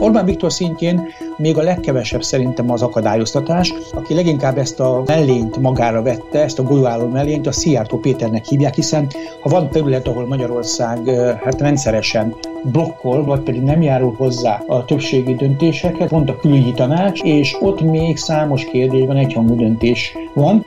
Orbán Viktor szintjén még a legkevesebb szerintem az akadályoztatás, aki leginkább ezt a mellényt magára vette, ezt a golyóálló mellényt a Szijjártó Péternek hívják, hiszen ha van terület, ahol Magyarország hát rendszeresen blokkol, vagy pedig nem járul hozzá a többségi döntésekhez, pont a külügyi tanács, és ott még számos kérdésben egyhangú döntés van.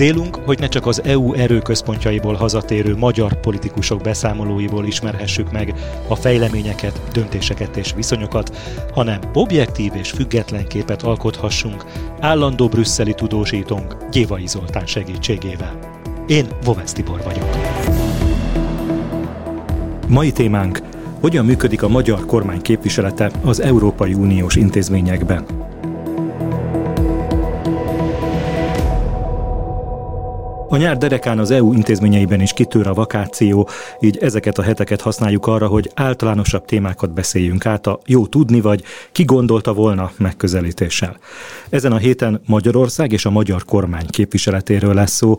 Célunk, hogy ne csak az EU erőközpontjaiból hazatérő magyar politikusok beszámolóiból ismerhessük meg a fejleményeket, döntéseket és viszonyokat, hanem objektív és független képet alkothassunk állandó brüsszeli tudósítónk Gyévai Zoltán segítségével. Én Vovesz Tibor vagyok. Mai témánk hogyan működik a magyar kormány képviselete az Európai Uniós intézményekben. A nyár derekán az EU intézményeiben is kitör a vakáció, így ezeket a heteket használjuk arra, hogy általánosabb témákat beszéljünk át a jó tudni vagy ki gondolta volna megközelítéssel. Ezen a héten Magyarország és a magyar kormány képviseletéről lesz szó.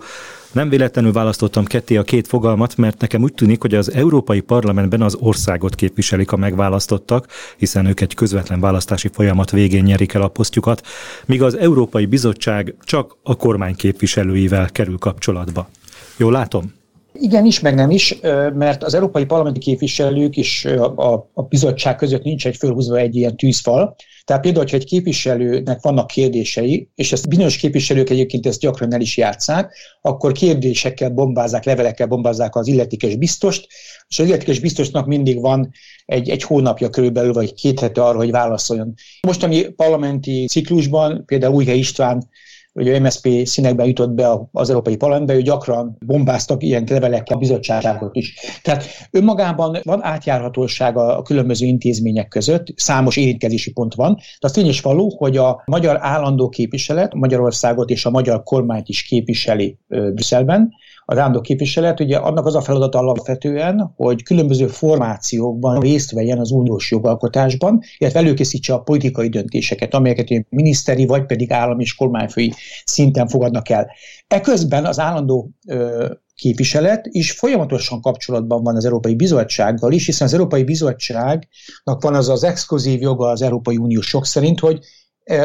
Nem véletlenül választottam ketté a két fogalmat, mert nekem úgy tűnik, hogy az Európai Parlamentben az országot képviselik a megválasztottak, hiszen ők egy közvetlen választási folyamat végén nyerik el a posztjukat, míg az Európai Bizottság csak a kormány képviselőivel kerül kapcsolatba. Jól látom? Igen is, meg nem is, mert az európai parlamenti képviselők és a, a, a bizottság között nincs egy fölhúzva egy ilyen tűzfal, tehát például, hogyha egy képviselőnek vannak kérdései, és ezt bizonyos képviselők egyébként ezt gyakran el is játszák, akkor kérdésekkel bombázzák, levelekkel bombázzák az illetékes biztost, és az illetékes biztosnak mindig van egy, egy hónapja körülbelül, vagy két hete arra, hogy válaszoljon. Most, ami parlamenti ciklusban, például Újhely István hogy a MSZP színekben jutott be az Európai Parlamentbe, ő gyakran bombáztak ilyen levelekkel a bizottságot is. Tehát önmagában van átjárhatósága a különböző intézmények között, számos érintkezési pont van, de az tény is való, hogy a magyar állandó képviselet Magyarországot és a magyar kormányt is képviseli Brüsszelben, az állandó képviselet, ugye annak az a feladat alapvetően, hogy különböző formációkban részt vegyen az uniós jogalkotásban, illetve előkészítse a politikai döntéseket, amelyeket miniszteri vagy pedig állam és kormányfői szinten fogadnak el. Eközben az állandó ö, képviselet is folyamatosan kapcsolatban van az Európai Bizottsággal is, hiszen az Európai Bizottságnak van az az exkluzív joga az Európai Unió sok szerint, hogy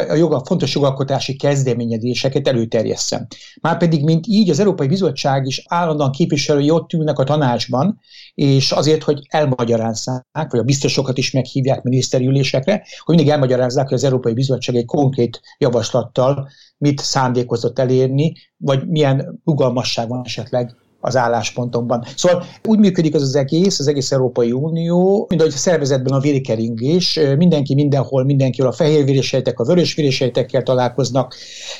a joga, fontos jogalkotási kezdeményezéseket előterjesszen. Márpedig, mint így, az Európai Bizottság is állandóan képviselői ott ülnek a tanácsban, és azért, hogy elmagyarázzák, vagy a biztosokat is meghívják miniszteri ülésekre, hogy mindig elmagyarázzák, hogy az Európai Bizottság egy konkrét javaslattal mit szándékozott elérni, vagy milyen rugalmasság van esetleg az álláspontokban. Szóval úgy működik az az egész, az egész Európai Unió, mint ahogy a szervezetben a vérkeringés, mindenki mindenhol, mindenki a fehér vérésejtek, a vörös vérésejtekkel találkoznak,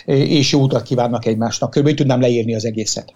és jó utat kívánnak egymásnak. Körülbelül tudnám leírni az egészet.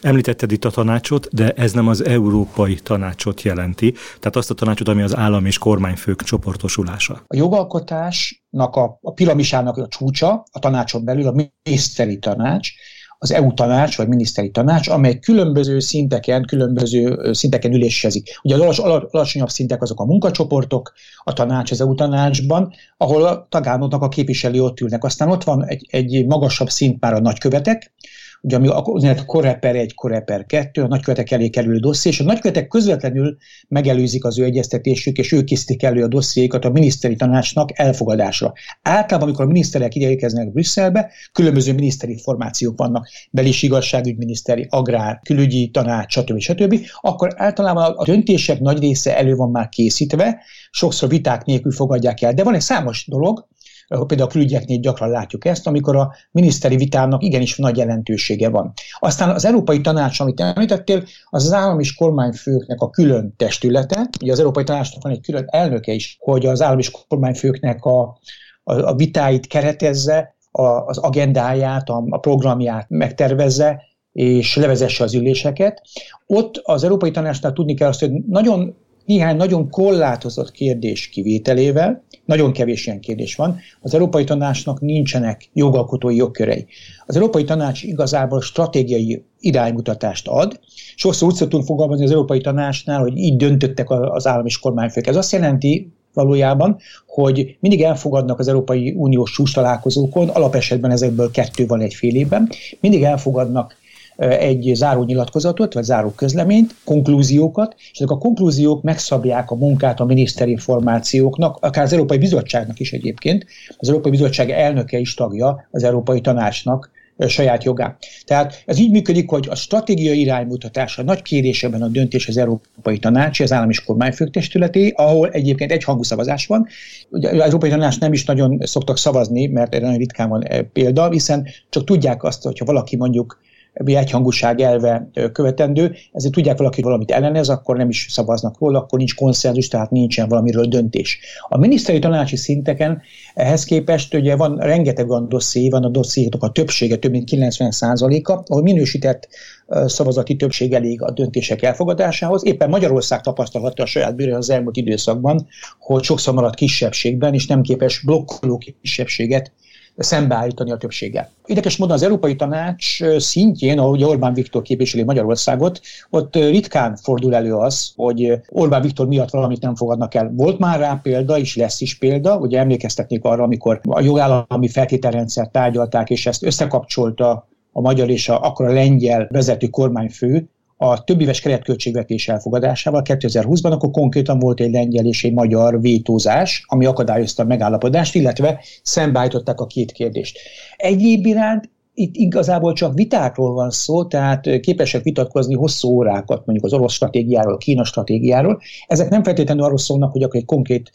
Említetted itt a tanácsot, de ez nem az európai tanácsot jelenti, tehát azt a tanácsot, ami az állam és kormányfők csoportosulása. A jogalkotásnak a, a piramisának a csúcsa, a tanácson belül a miniszteri tanács, az EU tanács, vagy miniszteri tanács, amely különböző szinteken, különböző szinteken ülésezik. Ugye az alacsonyabb szintek azok a munkacsoportok, a tanács az EU tanácsban, ahol a tagállamoknak a képviselői ott ülnek. Aztán ott van egy, egy magasabb szint már a nagykövetek, ugye ami a Koreper 1, Koreper 2, a nagykövetek elé kerülő dosszé, és a nagykövetek közvetlenül megelőzik az ő egyeztetésük, és ők készítik elő a dossziékat a miniszteri tanácsnak elfogadásra. Általában, amikor a miniszterek ide érkeznek Brüsszelbe, különböző miniszteri formációk vannak, belis igazságügyminiszteri, agrár, külügyi tanács, stb. stb., akkor általában a döntések nagy része elő van már készítve, sokszor viták nélkül fogadják el. De van egy számos dolog, például a külügyeknél gyakran látjuk ezt, amikor a miniszteri vitának igenis nagy jelentősége van. Aztán az Európai Tanács, amit említettél, az az állam és kormányfőknek a külön testülete. Ugye az Európai Tanácsnak van egy külön elnöke is, hogy az állam és kormányfőknek a, a, a vitáit keretezze, a, az agendáját, a, a programját megtervezze, és levezesse az üléseket. Ott az Európai Tanácsnál tudni kell azt, hogy nagyon néhány nagyon korlátozott kérdés kivételével, nagyon kevés ilyen kérdés van, az Európai Tanácsnak nincsenek jogalkotói jogkörei. Az Európai Tanács igazából stratégiai iránymutatást ad. Sokszor úgy szoktunk fogalmazni az Európai Tanácsnál, hogy így döntöttek az állam és kormányfők. Ez azt jelenti, valójában, hogy mindig elfogadnak az Európai Uniós csúcs találkozókon, alapesetben ezekből kettő van egy fél évben, mindig elfogadnak egy záró nyilatkozatot, vagy záró közleményt, konklúziókat, és ezek a konklúziók megszabják a munkát a miniszteri formációknak, akár az Európai Bizottságnak is egyébként. Az Európai Bizottság elnöke is tagja az Európai Tanácsnak, saját jogán. Tehát ez így működik, hogy a stratégiai iránymutatása nagy kérésében a döntés az Európai Tanács, az állam és kormányfők testületé, ahol egyébként egy hangú szavazás van. Ugye az Európai Tanács nem is nagyon szoktak szavazni, mert erre nagyon ritkán van példa, hiszen csak tudják azt, hogyha valaki mondjuk egyhangúság elve követendő, ezért tudják valaki valamit ellenez, akkor nem is szavaznak róla, akkor nincs konszenzus, tehát nincsen valamiről döntés. A miniszteri tanácsi szinteken ehhez képest ugye van rengeteg olyan dosszé, van a dossziétok a többsége, több mint 90%-a, ahol minősített szavazati többség elég a döntések elfogadásához. Éppen Magyarország tapasztalhatta a saját bőrön az elmúlt időszakban, hogy sokszor maradt kisebbségben, és nem képes blokkoló kisebbséget szembeállítani a többséggel. Érdekes módon az Európai Tanács szintjén, ahogy Orbán Viktor képviseli Magyarországot, ott ritkán fordul elő az, hogy Orbán Viktor miatt valamit nem fogadnak el. Volt már rá példa, és lesz is példa, ugye emlékeztetnék arra, amikor a jogállami feltételrendszer tárgyalták, és ezt összekapcsolta a magyar és a, akkor a lengyel vezető kormányfő, a több éves keretköltségvetés elfogadásával 2020-ban, akkor konkrétan volt egy lengyel és egy magyar vétózás, ami akadályozta a megállapodást, illetve szembeállították a két kérdést. Egyéb iránt itt igazából csak vitákról van szó, tehát képesek vitatkozni hosszú órákat mondjuk az orosz stratégiáról, a Kína stratégiáról. Ezek nem feltétlenül arról szólnak, hogy akkor egy konkrét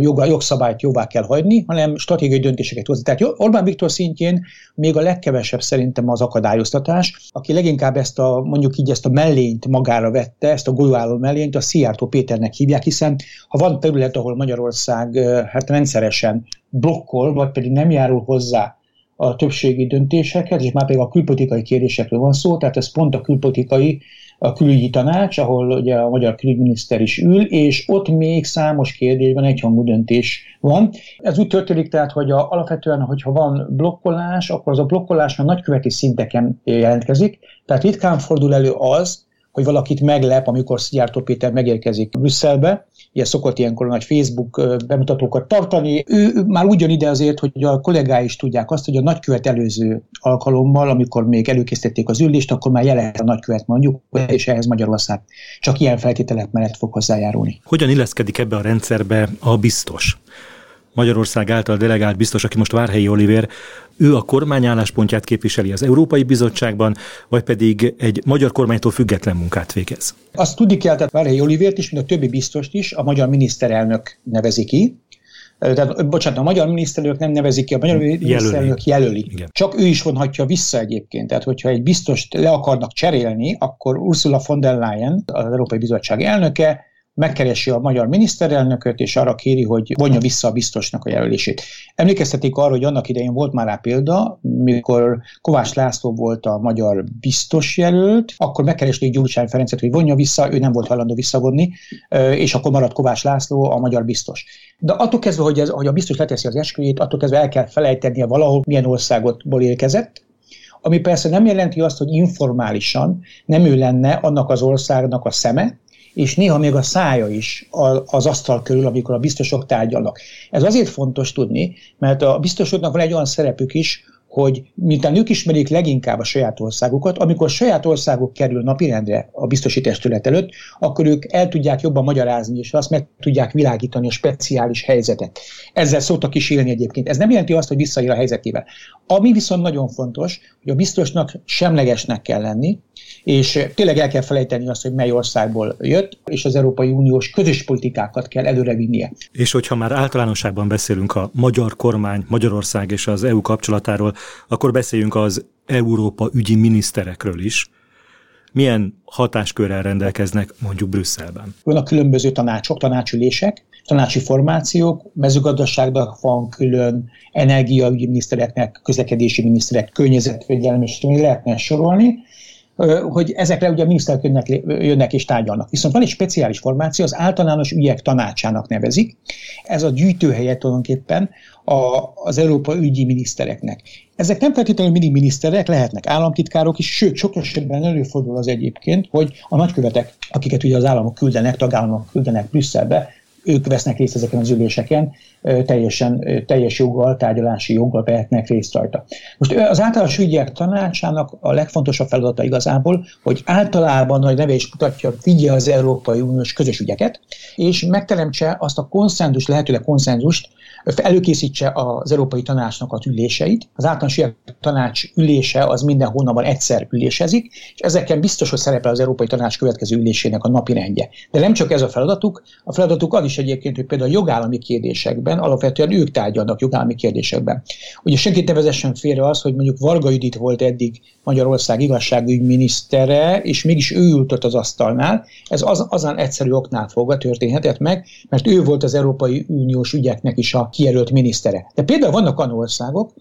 joga, jogszabályt jóvá kell hagyni, hanem stratégiai döntéseket hozni. Tehát Orbán Viktor szintjén még a legkevesebb szerintem az akadályoztatás, aki leginkább ezt a, mondjuk így ezt a mellényt magára vette, ezt a golyóálló mellényt, a Szijjártó Péternek hívják, hiszen ha van terület, ahol Magyarország hát rendszeresen blokkol, vagy pedig nem járul hozzá a többségi döntéseket, és már pedig a külpolitikai kérdésekről van szó, tehát ez pont a külpolitikai a külügyi tanács, ahol ugye a magyar külügyminiszter is ül, és ott még számos kérdésben egyhangú döntés van. Ez úgy történik tehát, hogy a, alapvetően, hogyha van blokkolás, akkor az a blokkolás már nagyköveti szinteken jelentkezik, tehát ritkán fordul elő az, hogy valakit meglep, amikor Szijjártó Péter megérkezik Brüsszelbe, ilyen szokott ilyenkor nagy Facebook bemutatókat tartani. Ő már úgy jön ide azért, hogy a kollégái is tudják azt, hogy a nagykövet előző alkalommal, amikor még előkészítették az ülést, akkor már jelent a nagykövet mondjuk, és ehhez Magyarország csak ilyen feltételek mellett fog hozzájárulni. Hogyan illeszkedik ebbe a rendszerbe a biztos? Magyarország által delegált biztos, aki most Várhelyi Oliver, ő a kormány álláspontját képviseli az Európai Bizottságban, vagy pedig egy magyar kormánytól független munkát végez? Azt tudni kell, tehát Várhelyi Olivért is, mint a többi biztost is, a magyar miniszterelnök nevezi ki, tehát, bocsánat, a magyar miniszterelnök nem nevezik ki, a magyar jelöli. miniszterelnök jelöli. Igen. Csak ő is vonhatja vissza egyébként. Tehát, hogyha egy biztost le akarnak cserélni, akkor Ursula von der Leyen, az Európai Bizottság elnöke, megkeresi a magyar miniszterelnököt, és arra kéri, hogy vonja vissza a biztosnak a jelölését. Emlékeztetik arra, hogy annak idején volt már rá példa, mikor Kovács László volt a magyar biztos jelölt, akkor megkeresték Gyurcsány Ferencet, hogy vonja vissza, ő nem volt hajlandó visszavonni, és akkor maradt Kovács László a magyar biztos. De attól kezdve, hogy, ez, hogy a biztos leteszi az esküjét, attól kezdve el kell felejtenie valahol, milyen országotból érkezett, ami persze nem jelenti azt, hogy informálisan nem ő lenne annak az országnak a szeme, és néha még a szája is az asztal körül, amikor a biztosok tárgyalnak. Ez azért fontos tudni, mert a biztosoknak van egy olyan szerepük is, hogy miután ők ismerik leginkább a saját országukat, amikor a saját országuk kerül napirendre a biztosi testület előtt, akkor ők el tudják jobban magyarázni, és azt meg tudják világítani a speciális helyzetet. Ezzel szoktak is élni egyébként. Ez nem jelenti azt, hogy visszaél a helyzetével. Ami viszont nagyon fontos, hogy a biztosnak semlegesnek kell lenni, és tényleg el kell felejteni azt, hogy mely országból jött, és az Európai Uniós közös politikákat kell előrevinnie. És hogyha már általánosságban beszélünk a magyar kormány, Magyarország és az EU kapcsolatáról, akkor beszéljünk az Európa ügyi miniszterekről is. Milyen hatáskörrel rendelkeznek mondjuk Brüsszelben? Vannak különböző tanácsok, tanácsülések, tanácsi formációk, mezőgazdaságban van külön, energiaügyi minisztereknek, közlekedési miniszterek, környezetvédelmi, és lehetne sorolni, hogy ezekre ugye a miniszterek jönnek, jönnek és tárgyalnak. Viszont van egy speciális formáció, az általános ügyek tanácsának nevezik. Ez a gyűjtőhelye tulajdonképpen a, az Európa ügyi minisztereknek. Ezek nem feltétlenül mindig miniszterek, lehetnek államtitkárok is, sőt, sok esetben előfordul az egyébként, hogy a nagykövetek, akiket ugye az államok küldenek, tagállamok küldenek Brüsszelbe, ők vesznek részt ezeken az üléseken, teljesen, teljes joggal, tárgyalási joggal vehetnek részt rajta. Most az általános ügyek tanácsának a legfontosabb feladata igazából, hogy általában nagy neve is mutatja, vigye az Európai Uniós közös ügyeket, és megteremtse azt a konszenzus, lehetőleg konszenzust, előkészítse az Európai Tanácsnak az üléseit. Az általános ügyek tanács ülése az minden hónapban egyszer ülésezik, és ezeken biztos, hogy szerepel az Európai Tanács következő ülésének a napi rendje. De nem csak ez a feladatuk, a feladatuk az is egyébként, hogy például a jogállami kérdésekben, alapvetően ők tárgyalnak jogállami kérdésekben. Ugye senkit ne vezessen félre az, hogy mondjuk Varga Judit volt eddig Magyarország igazságügyminisztere, és mégis ő ült ott az asztalnál. Ez az, azon egyszerű oknál fogva történhetett meg, mert ő volt az Európai Uniós ügyeknek is a kijelölt minisztere. De például vannak olyan országok,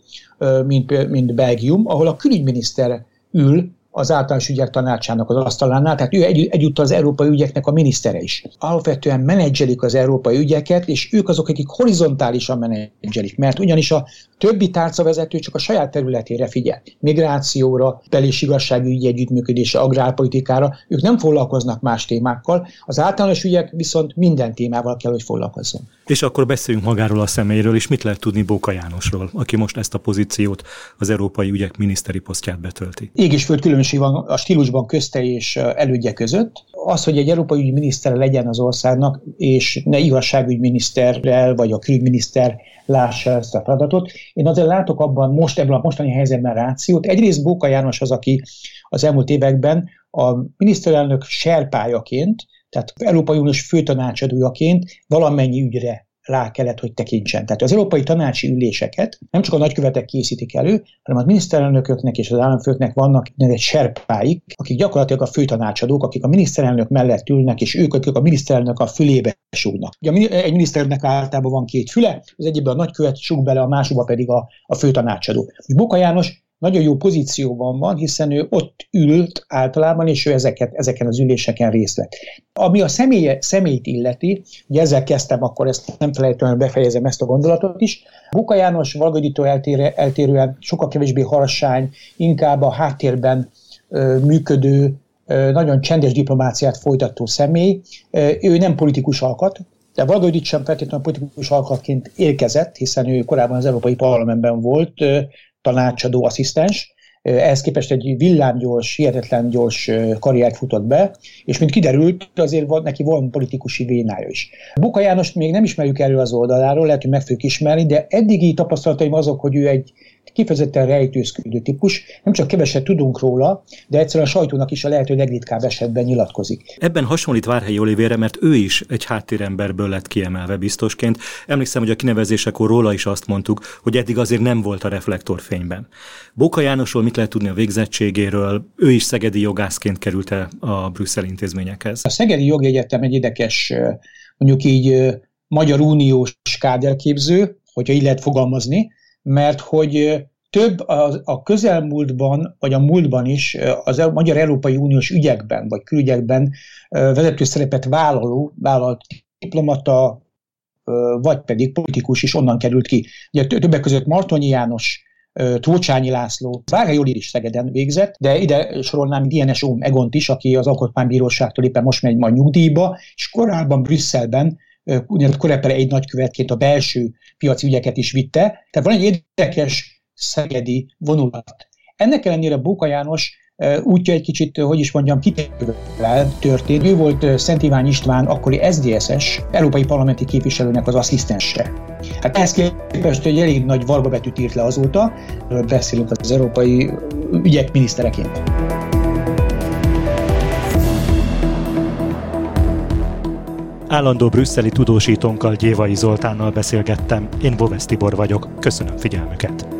mint, mint Belgium, ahol a külügyminiszter ül az általános ügyek tanácsának az asztalánál, tehát ő egy, egyúttal az európai ügyeknek a minisztere is. Alapvetően menedzselik az európai ügyeket, és ők azok, akik horizontálisan menedzselik, mert ugyanis a többi tárcavezető csak a saját területére figyel. Migrációra, bel- és igazságügyi együttműködésre, agrárpolitikára, ők nem foglalkoznak más témákkal, az általános ügyek viszont minden témával kell, hogy foglalkozzon. És akkor beszéljünk magáról a személyről, és mit lehet tudni Bóka Jánosról, aki most ezt a pozíciót, az európai ügyek miniszteri posztját betölti? Ég és föld különbség van a stílusban közte és elődje között. Az, hogy egy európai ügyi miniszter legyen az országnak, és ne igazságügyminiszterrel vagy a külügyminiszter lássa ezt a feladatot. Én azért látok abban most ebben a mostani helyzetben rációt. Egyrészt Bóka János az, aki az elmúlt években a miniszterelnök serpájaként, tehát Európai Uniós főtanácsadójaként valamennyi ügyre rá kellett, hogy tekintsen. Tehát az európai tanácsi üléseket nem csak a nagykövetek készítik elő, hanem a miniszterelnököknek és az államfőknek vannak egy serpáik, akik gyakorlatilag a főtanácsadók, akik a miniszterelnök mellett ülnek, és ők, akik a miniszterelnök a fülébe súgnak. Ugye egy miniszterelnöknek általában van két füle, az egyikben a nagykövet súg bele, a másikba pedig a, a főtanácsadó. Boka János nagyon jó pozícióban van, hiszen ő ott ült általában, és ő ezeket, ezeken az üléseken részt vett. Ami a személye, személyt illeti, ugye ezzel kezdtem, akkor ezt nem felejtően befejezem ezt a gondolatot is. Buka János Valgaditó eltérő, eltérően sokkal kevésbé harsány, inkább a háttérben ö, működő, ö, nagyon csendes diplomáciát folytató személy. Ö, ő nem politikus alkat, de Valgaudit sem feltétlenül politikus alkatként érkezett, hiszen ő korábban az Európai Parlamentben volt, tanácsadó asszisztens, ehhez képest egy villámgyors, hihetetlen gyors karriert futott be, és mint kiderült, azért volt, neki van politikusi vénája is. Buka Jánost még nem ismerjük erről az oldaláról, lehet, hogy meg fogjuk ismerni, de eddigi tapasztalataim azok, hogy ő egy kifejezetten rejtőzködő típus, nem csak keveset tudunk róla, de egyszerűen a sajtónak is a lehető legritkább esetben nyilatkozik. Ebben hasonlít Várhelyi Olivére, mert ő is egy háttéremberből lett kiemelve biztosként. Emlékszem, hogy a kinevezésekor róla is azt mondtuk, hogy eddig azért nem volt a reflektorfényben. Boka Jánosról mit lehet tudni a végzettségéről? Ő is szegedi jogászként került el a brüsszel intézményekhez. A Szegedi Jogi Egyetem egy érdekes, mondjuk így Magyar Uniós káderképző, hogyha így lehet fogalmazni, mert hogy több a, a közelmúltban, vagy a múltban is az a Magyar Európai Uniós ügyekben, vagy külügyekben vezető szerepet vállaló, vállalt diplomata, vagy pedig politikus is onnan került ki. Ugye többek között Martonyi János, Tócsányi László, Várhely Oli is Szegeden végzett, de ide sorolnám DNS Óm Egont is, aki az Alkotmánybíróságtól éppen most megy majd nyugdíjba, és korábban Brüsszelben úgynevezett Korepere egy nagykövetként a belső piaci ügyeket is vitte. Tehát van egy érdekes szegedi vonulat. Ennek ellenére Bóka János útja egy kicsit, hogy is mondjam, kitérővel történt. Ő volt Szent Iván István, akkori SZDSZ-es, európai parlamenti képviselőnek az asszisztense. Hát ehhez képest hogy elég nagy vargabetűt írt le azóta, beszélünk az európai ügyek minisztereként. Állandó brüsszeli tudósítónkkal Gyévai Zoltánnal beszélgettem, én Boves Tibor vagyok, köszönöm figyelmüket.